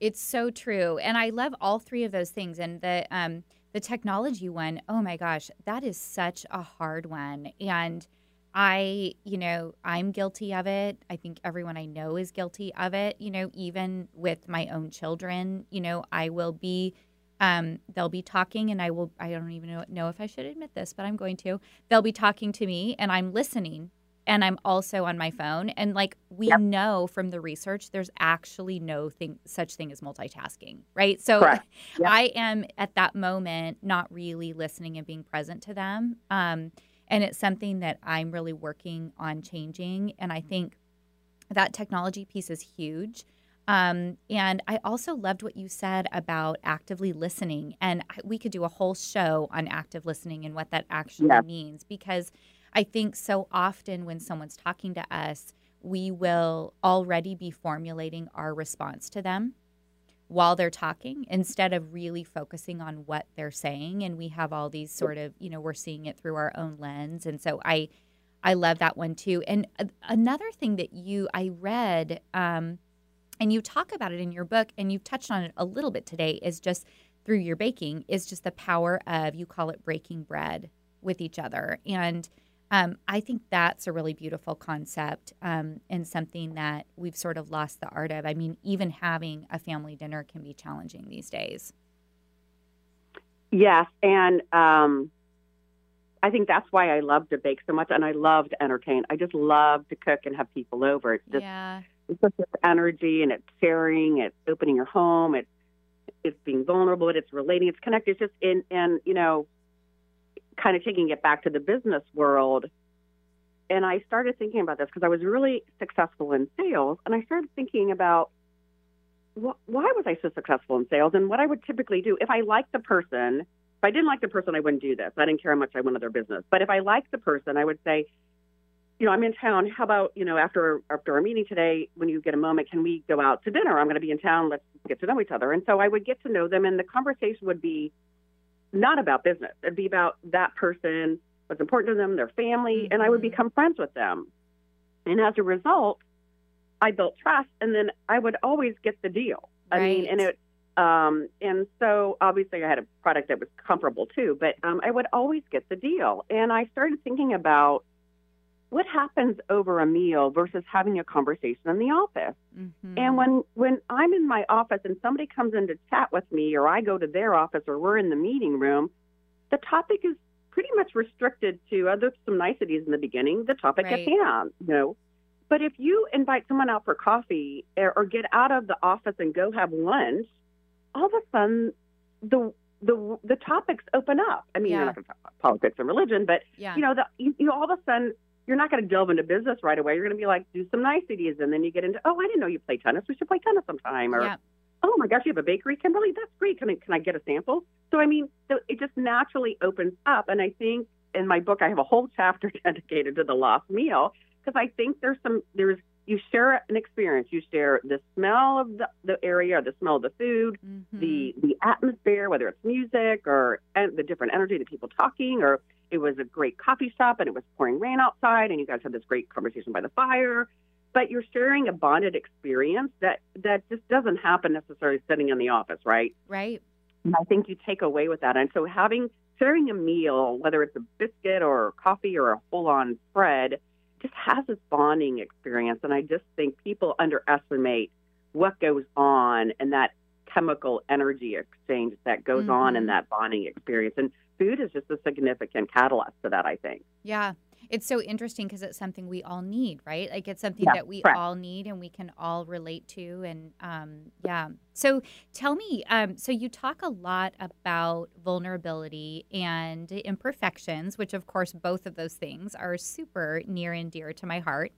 It's so true, and I love all three of those things. And the um, the technology one, oh my gosh, that is such a hard one. And I, you know, I'm guilty of it. I think everyone I know is guilty of it. You know, even with my own children, you know, I will be. Um, they'll be talking, and I will. I don't even know, know if I should admit this, but I'm going to. They'll be talking to me, and I'm listening, and I'm also on my phone. And like we Yep. know from the research, there's actually no thing such thing as multitasking, right? So Yep. I am at that moment not really listening and being present to them. Um, and it's something that I'm really working on changing. And I think that technology piece is huge. Um, and I also loved what you said about actively listening. And we could do a whole show on active listening and what that actually Yeah. means because I think so often when someone's talking to us, we will already be formulating our response to them while they're talking instead of really focusing on what they're saying. And we have all these sort of you know we're seeing it through our own lens. And so i i love that one too. And another thing that you i read um and you talk about it in your book and you've touched on it a little bit today is just through your baking is just the power of you call it breaking bread with each other. And um, I think that's a really beautiful concept um, and something that we've sort of lost the art of. I mean, even having a family dinner can be challenging these days. Yes, and um, I think that's why I love to bake so much, and I love to entertain. I just love to cook and have people over. It's just yeah. it's just this energy, and it's sharing, it's opening your home, it's it's being vulnerable, it's relating, it's connected. It's just in and you know, kind of taking it back to the business world. And I started thinking about this because I was really successful in sales, and I started thinking about wh- why was I so successful in sales, and what I would typically do if I liked the person if I didn't like the person, I wouldn't do this. I didn't care how much I wanted their business. But if I liked the person, I would say, you know, I'm in town. How about, you know, after after our meeting today, when you get a moment, can we go out to dinner? I'm going to be in town. Let's get to know each other. And so I would get to know them, and the conversation would be not about business. It'd be about that person, what's important to them, their family, mm-hmm. and I would Mm-hmm. become friends with them. And as a result, I built trust, and then I would always get the deal. I mean, and it um, and so obviously I had a product that was comparable too, but um, I would always get the deal. And I started thinking about what happens over a meal versus having a conversation in the office. Mhm. And when when I'm in my office and somebody comes in to chat with me, or I go to their office, or we're in the meeting room, the topic is pretty much restricted to. Uh, there's some niceties in the beginning. The topic Right. at hand, you know. But if you invite someone out for coffee or, or get out of the office and go have lunch, all of a sudden the the the topics open up. I mean, Yeah. you're not going to talk about politics and religion, but yeah. you know, the, you, you all of a sudden you're not going to delve into business right away. You're going to be like, do some niceties, and then you get into, oh, I didn't know you play tennis. We should play tennis sometime, or yeah. oh my gosh, you have a bakery, Kimberly. That's great. Can I can I get a sample? So I mean, so it just naturally opens up, and I think in my book I have a whole chapter dedicated to the lost meal because I think there's some there's you share an experience. You share the smell of the, the area, the smell of the food, Mhm. the the atmosphere, whether it's music or and the different energy, the people talking, or it was a great coffee shop and it was pouring rain outside, and you guys had this great conversation by the fire. But you're sharing a bonded experience that that just doesn't happen necessarily sitting in the office, right? right. And I think you take away with that. And so having sharing a meal, whether it's a biscuit or coffee or a full on spread, just has this bonding experience. And I just think people underestimate what goes on in that chemical energy exchange that goes on in Mhm. that bonding experience. And food is just a significant catalyst to that, I think. Yeah. It's so interesting because it's something we all need, right? Like it's something Yeah, that we correct. all need and we can all relate to. And um, yeah. So tell me, um, so you talk a lot about vulnerability and imperfections, which of course both of those things are super near and dear to my heart.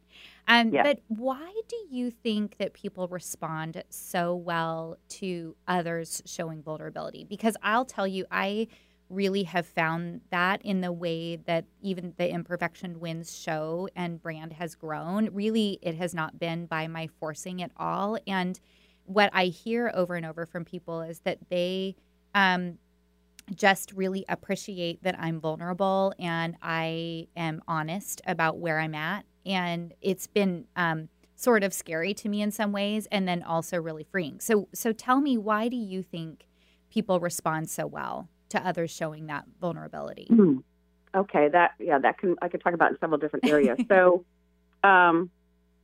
Um, Yes. But why do you think that people respond so well to others showing vulnerability? Because I'll tell you, I really have found that in the way that even the imperfection wins show and brand has grown. Really it has not been by my forcing at all. And what i hear over and over from people is that they um, just really appreciate that i'm vulnerable and i am honest about where i'm at. And it's been um, sort of scary to me in some ways and then also really freeing. So so tell me why do you think people respond so well to others showing that vulnerability. Hmm. Okay, that yeah, that can I could talk about in several different areas. so, um,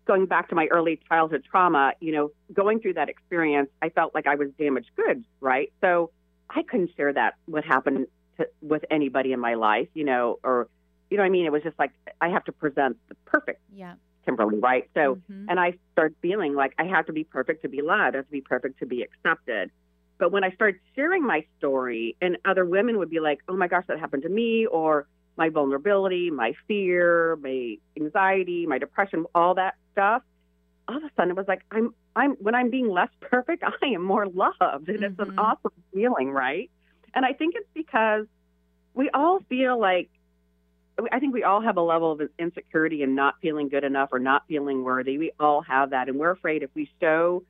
going back to my early childhood trauma, you know, going through that experience, I felt like I was damaged goods, right? So I couldn't share that what happened to, with anybody in my life, you know, or you know, what I mean, it was just like I have to present the perfect Yeah. Kimberly, right? So Mhm. and I started feeling like I have to be perfect to be loved, I have to be perfect to be accepted. But when I started sharing my story, and other women would be like, "Oh my gosh, that happened to me," or my vulnerability, my fear, my anxiety, my depression, all that stuff. All of a sudden, it was like I'm I'm when I'm being less perfect, I am more loved, and it's an Mhm. awesome feeling, right? And I think it's because we all feel like I think we all have a level of insecurity and not feeling good enough or not feeling worthy. We all have that, and we're afraid if we show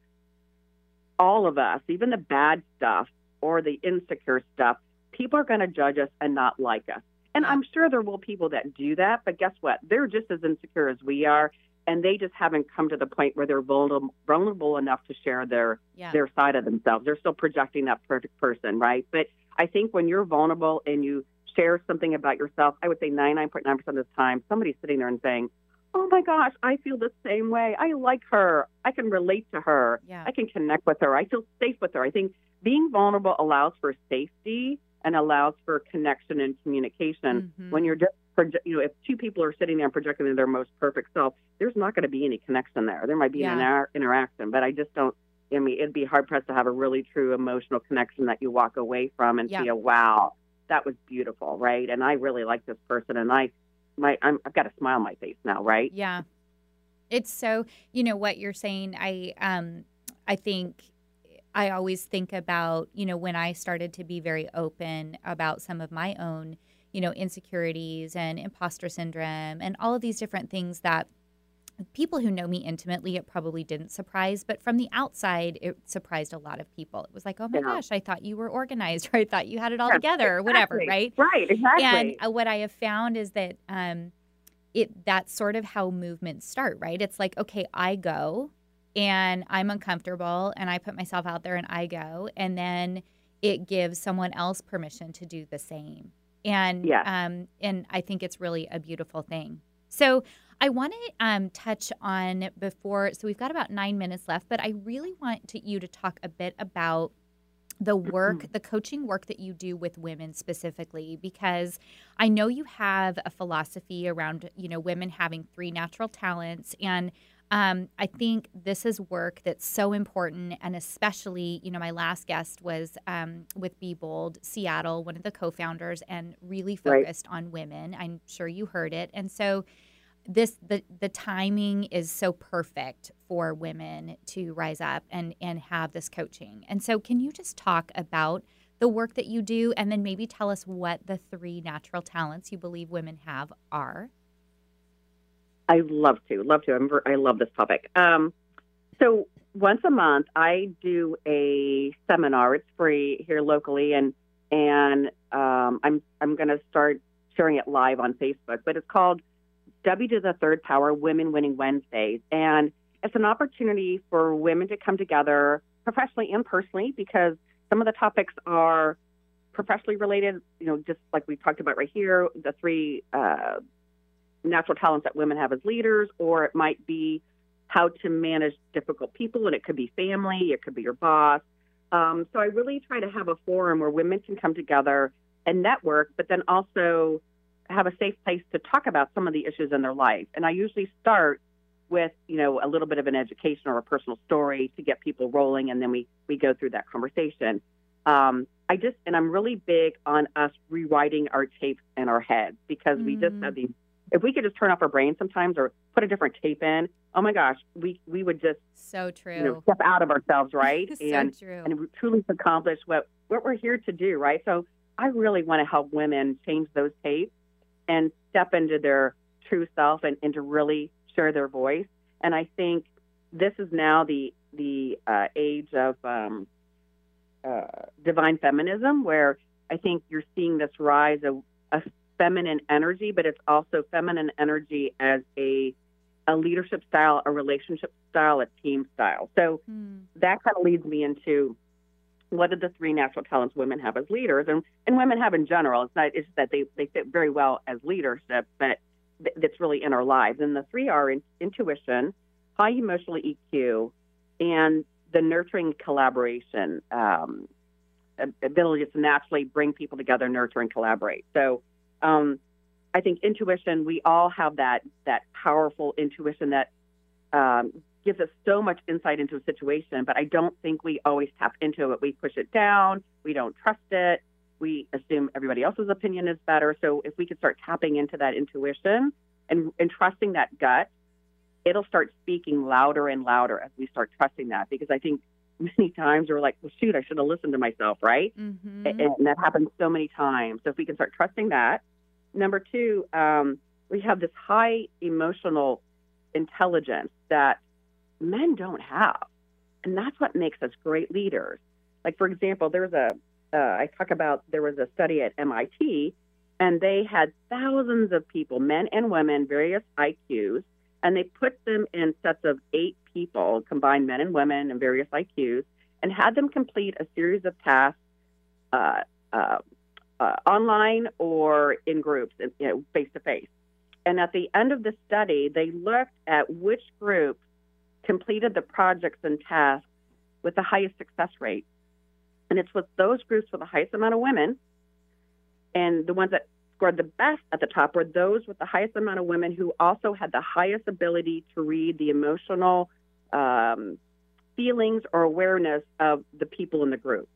all of us, even the bad stuff or the insecure stuff, people are going to judge us and not like us. And I'm sure there will people that do that, but guess what? They're just as insecure as we are, and they just haven't come to the point where they're vulnerable, vulnerable enough to share their Yeah. their side of themselves. They're still projecting that perfect person, right? But I think when you're vulnerable and you share something about yourself, I would say 99.9% of the time, somebody's sitting there and saying, Oh my gosh, I feel the same way. I like her. I can relate to her. Yeah. I can connect with her. I feel safe with her. I think being vulnerable allows for safety and allows for connection and communication. Mhm. When you're just, you know, if two people are sitting there projecting their most perfect self, there's not going to be any connection there. There might be an inter- interaction, but I just don't. I mean, it'd be hard pressed to have a really true emotional connection that you walk away from and Yeah. feel, wow, that was beautiful, right? And I really like this person, and I, my, I'm, I've got a smile on my face now, right? Yeah. It's so, you know what you're saying, I um I think I always think about, you know, when I started to be very open about some of my own, you know, insecurities and imposter syndrome and all of these different things that people who know me intimately it probably didn't surprise but from the outside it surprised a lot of people it was like oh my Yeah. gosh i thought you were organized or i thought you had it all Yes, together or whatever right Right, exactly. and uh, what I have found is that um, it that's sort of how movements start, right? It's like, okay, I go and I'm uncomfortable and I put myself out there and I go, and then it gives someone else permission to do the same. And yeah. um, and I think it's really a beautiful thing. So I want to um, touch on before. So we've got about nine minutes left, but I really want to, you to talk a bit about the work, the coaching work that you do with women specifically, because I know you have a philosophy around, you know, women having three natural talents. And um, I think this is work that's so important. And especially, you know, my last guest was um, with Be Bold Seattle, one of the co founders, and really Right. focused on women. I'm sure you heard it. And so, this the the timing is so perfect for women to rise up and and have this coaching. And so can you just talk about the work that you do and then maybe tell us what the three natural talents you believe women have are? I love to, love to. I'm, I love this topic. Um, so once a month, I do a seminar. It's free here locally, and and um, I'm I'm going to start sharing it live on Facebook. But it's called W to the Third Power Women Winning Wednesdays, and it's an opportunity for women to come together professionally and personally because some of the topics are professionally related. You know, just like we talked about right here, the three. Uh, natural talents that women have as leaders, or it might be how to manage difficult people, and it could be family, it could be your boss. Um, so I really try to have a forum where women can come together and network, but then also have a safe place to talk about some of the issues in their life. And I usually start with, you know, a little bit of an education or a personal story to get people rolling, and then we we go through that conversation. Um, I just, and I'm really big on us rewriting our tapes in our heads because we just Mm. have these if we could just turn off our brain sometimes or put a different tape in, oh my gosh, we we would just So true. you know step out of ourselves, right? so and true. and truly accomplish what what we're here to do, right? So I really want to help women change those tapes and step into their true self and, and to really share their voice. And I think this is now the the uh, age of um, uh, divine feminism, where I think you're seeing this rise of, of feminine energy, but it's also feminine energy as a a leadership style, a relationship style, a team style. So Hmm. that kind of leads me into what are the three natural talents women have as leaders and, and women have in general. It's not it's that they, they fit very well as leadership, but that's really in our lives. And the three are in, intuition, high emotional EQ, and the nurturing collaboration um, ability to naturally bring people together, nurture and collaborate. So um, I think intuition, we all have that that powerful intuition that um, gives us so much insight into a situation, but I don't think we always tap into it. We push it down. We don't trust it. We assume everybody else's opinion is better. So if we could start tapping into that intuition and, and trusting that gut, it'll start speaking louder and louder as we start trusting that. Because I think many times we're like, well, shoot, I should have listened to myself, right? Mhm. and, and that happens so many times. So if we can start trusting that. Number two, um, we have this high emotional intelligence that men don't have, and that's what makes us great leaders. Like for example, there's a uh, I talk about there was a study at MIT, and they had thousands of people, men and women, various IQs, and they put them in sets of eight people, combined men and women and various IQs, and had them complete a series of tasks uh, uh, uh, online or in groups, you know, face to face. And at the end of the study, they looked at which groups completed the projects and tasks with the highest success rate. And it's with those groups with the highest amount of women, and the ones that scored the best at the top were those with the highest amount of women who also had the highest ability to read the emotional um, feelings or awareness of the people in the group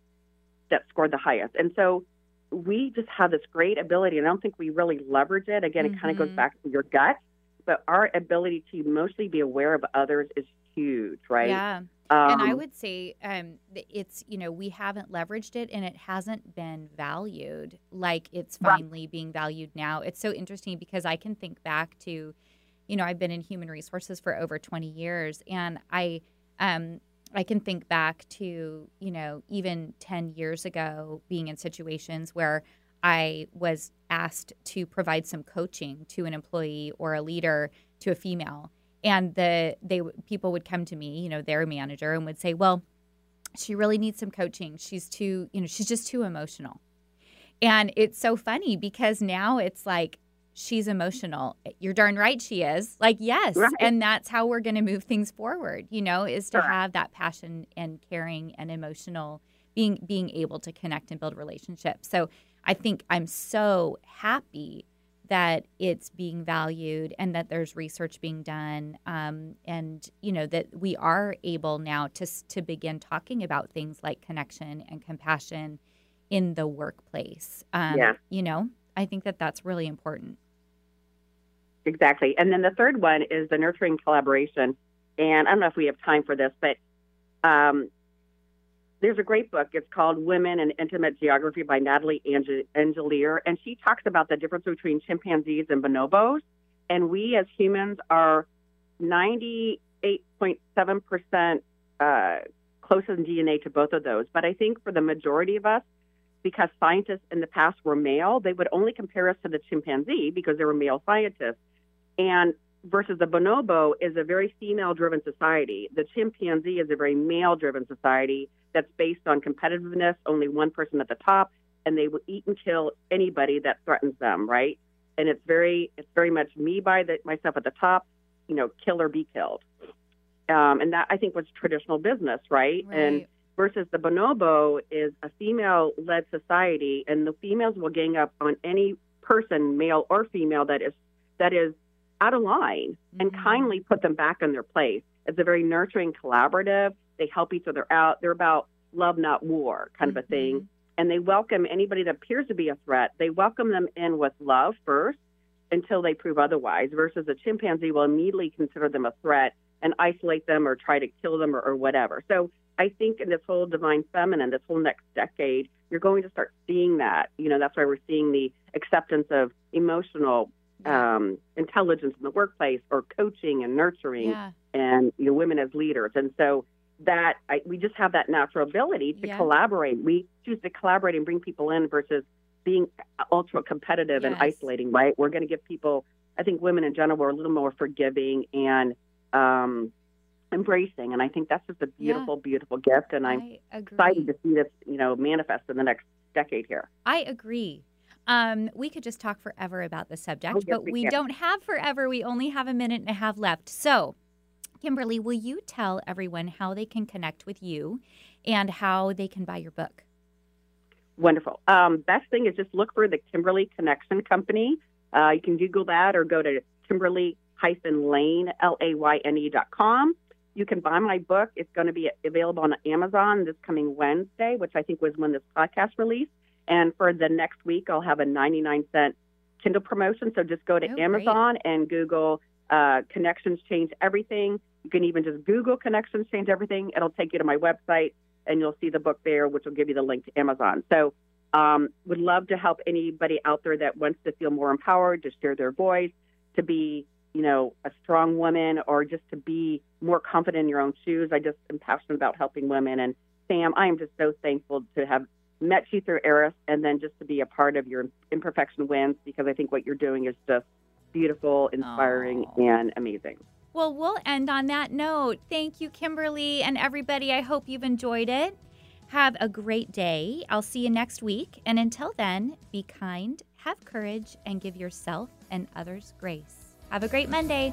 that scored the highest. And so we just have this great ability, and I don't think we really leverage it. Again, it mm-hmm. kind of goes back to your gut, but our ability to mostly be aware of others is huge, right? Yeah. Um, and I would say um, it's, you know, we haven't leveraged it and it hasn't been valued like it's finally right. being valued now. It's so interesting because I can think back to, you know, I've been in human resources for over 20 years and I, um, I can think back to, you know, even 10 years ago being in situations where I was asked to provide some coaching to an employee or a leader to a female and the they people would come to me, you know, their manager and would say, "Well, she really needs some coaching. She's too, you know, she's just too emotional." And it's so funny because now it's like she's emotional. You're darn right she is. Like, yes. Right. And that's how we're going to move things forward, you know, is to have that passion and caring and emotional being being able to connect and build relationships. So, I think I'm so happy that it's being valued and that there's research being done um, and you know that we are able now to to begin talking about things like connection and compassion in the workplace. Um, yeah. you know i think that that's really important. Exactly. And then the third one is the nurturing collaboration. And i don't know if we have time for this but um, there's a great book. It's called Woman: An Intimate Geography by Natalie Angelier. And she talks about the difference between chimpanzees and bonobos. And we as humans are 98.7% uh, close in DNA to both of those. But I think for the majority of us, because scientists in the past were male, they would only compare us to the chimpanzee because they were male scientists. And versus the bonobo is a very female driven society. The chimpanzee is a very male driven society that's based on competitiveness, only one person at the top, and they will eat and kill anybody that threatens them, right? And it's very it's very much me by the, myself at the top, you know, kill or be killed. Um, and that I think was traditional business, right? right? And versus the bonobo is a female led society, and the females will gang up on any person, male or female, that is that is out of line mm-hmm. and kindly put them back in their place. It's a very nurturing, collaborative. They help each other out. They're about love, not war, kind mm-hmm. of a thing. Mm-hmm. And they welcome anybody that appears to be a threat. They welcome them in with love first until they prove otherwise, versus a chimpanzee will immediately consider them a threat and isolate them or try to kill them or, or whatever. So I think in this whole divine feminine, this whole next decade, you're going to start seeing that. You know, that's why we're seeing the acceptance of emotional um, intelligence in the workplace or coaching and nurturing yeah. and you know women as leaders and so that I, we just have that natural ability to yeah. collaborate we choose to collaborate and bring people in versus being ultra competitive yes. and isolating right we're going to give people i think women in general are a little more forgiving and um, embracing and i think that's just a beautiful yeah. beautiful gift and i'm excited to see this you know manifest in the next decade here i agree um, we could just talk forever about the subject, oh, but we don't have forever. We only have a minute and a half left. So, Kimberly, will you tell everyone how they can connect with you and how they can buy your book? Wonderful. Um, best thing is just look for the Kimberly Connection Company. Uh, you can Google that or go to Kimberly-Layne, L-A-Y-N-E dot com. You can buy my book. It's going to be available on Amazon this coming Wednesday, which I think was when this podcast released. And for the next week, I'll have a 99 cent Kindle promotion. So just go to oh, Amazon great. and Google uh, Connections Change Everything. You can even just Google Connections Change Everything. It'll take you to my website and you'll see the book there, which will give you the link to Amazon. So um, would love to help anybody out there that wants to feel more empowered, to share their voice, to be, you know, a strong woman or just to be more confident in your own shoes. I just am passionate about helping women. And Sam, I am just so thankful to have met you through Eris, and then just to be a part of your Imperfection Wins because I think what you're doing is just beautiful, inspiring, Aww. and amazing. Well, we'll end on that note. Thank you, Kimberly, and everybody. I hope you've enjoyed it. Have a great day. I'll see you next week. And until then, be kind, have courage, and give yourself and others grace. Have a great Monday.